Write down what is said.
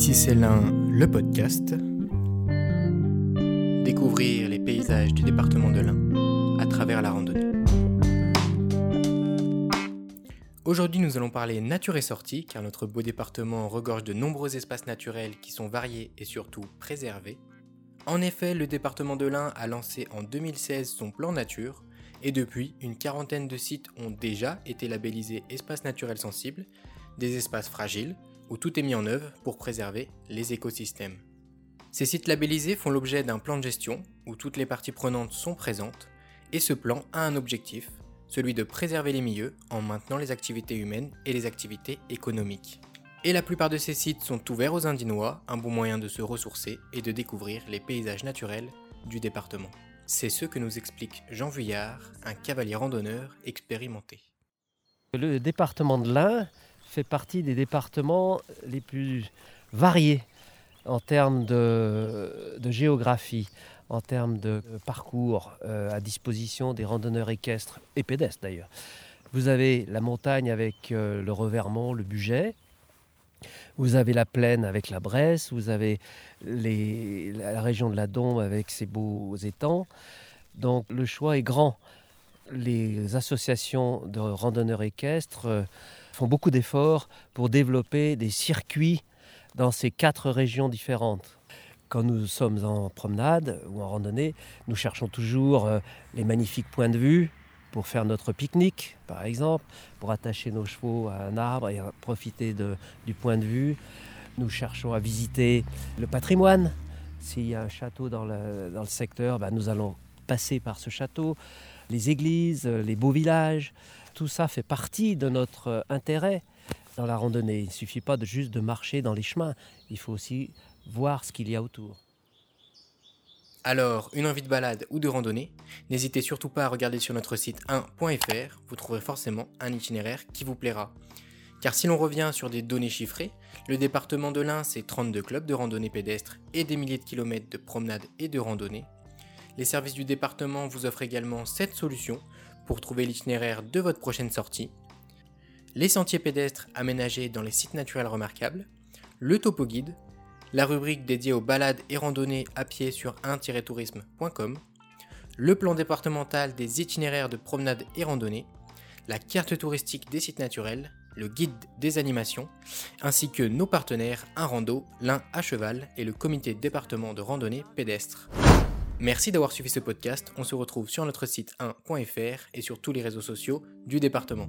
Ici c'est l'un, le podcast. Découvrir les paysages du département de l'Ain à travers la randonnée. Aujourd'hui nous allons parler nature et sortie car notre beau département regorge de nombreux espaces naturels qui sont variés et surtout préservés. En effet, le département de l'Ain a lancé en 2016 son plan nature et depuis, une quarantaine de sites ont déjà été labellisés espaces naturels sensibles, des espaces fragiles, où tout est mis en œuvre pour préserver les écosystèmes. Ces sites labellisés font l'objet d'un plan de gestion où toutes les parties prenantes sont présentes, et ce plan a un objectif, celui de préserver les milieux en maintenant les activités humaines et les activités économiques. Et la plupart de ces sites sont ouverts aux Indinois, un bon moyen de se ressourcer et de découvrir les paysages naturels du département. C'est ce que nous explique Jean Vuillard, un cavalier randonneur expérimenté. Le département de l'Ain fait partie des départements les plus variés en termes de, géographie, en termes de parcours euh, à disposition des randonneurs équestres et pédestres d'ailleurs. Vous avez la montagne avec euh, le Revermont, le Buget, vous avez la plaine avec la Bresse, vous avez la région de la Dombe avec ses beaux étangs. Donc le choix est grand. Les associations de randonneurs équestres euh, font beaucoup d'efforts pour développer des circuits dans ces quatre régions différentes. Quand nous sommes en promenade ou en randonnée, nous cherchons toujours euh, les magnifiques points de vue, pour faire notre pique-nique, par exemple, pour attacher nos chevaux à un arbre et profiter du point de vue. Nous cherchons à visiter le patrimoine. S'il y a un château dans le, secteur, ben, nous allons passer par ce château. Les églises, les beaux villages, tout ça fait partie de notre intérêt dans la randonnée. Il ne suffit pas de juste de marcher dans les chemins, il faut aussi voir ce qu'il y a autour. Alors, une envie de balade ou de randonnée N'hésitez surtout pas à regarder sur notre site 1.fr, vous trouverez forcément un itinéraire qui vous plaira. Car si l'on revient sur des données chiffrées, le département de l'Ain, c'est 32 clubs de randonnée pédestre et des milliers de kilomètres de promenades et de randonnées. Les services du département vous offrent également 7 solutions pour trouver l'itinéraire de votre prochaine sortie. Les sentiers pédestres aménagés dans les sites naturels remarquables, le topo guide, la rubrique dédiée aux balades et randonnées à pied sur 1-tourisme.com, le plan départemental des itinéraires de promenades et randonnées, la carte touristique des sites naturels, le guide des animations, ainsi que nos partenaires Un Rando, l'un à cheval et le comité département de randonnée pédestre. Merci d'avoir suivi ce podcast, on se retrouve sur notre site 1.fr et sur tous les réseaux sociaux du département.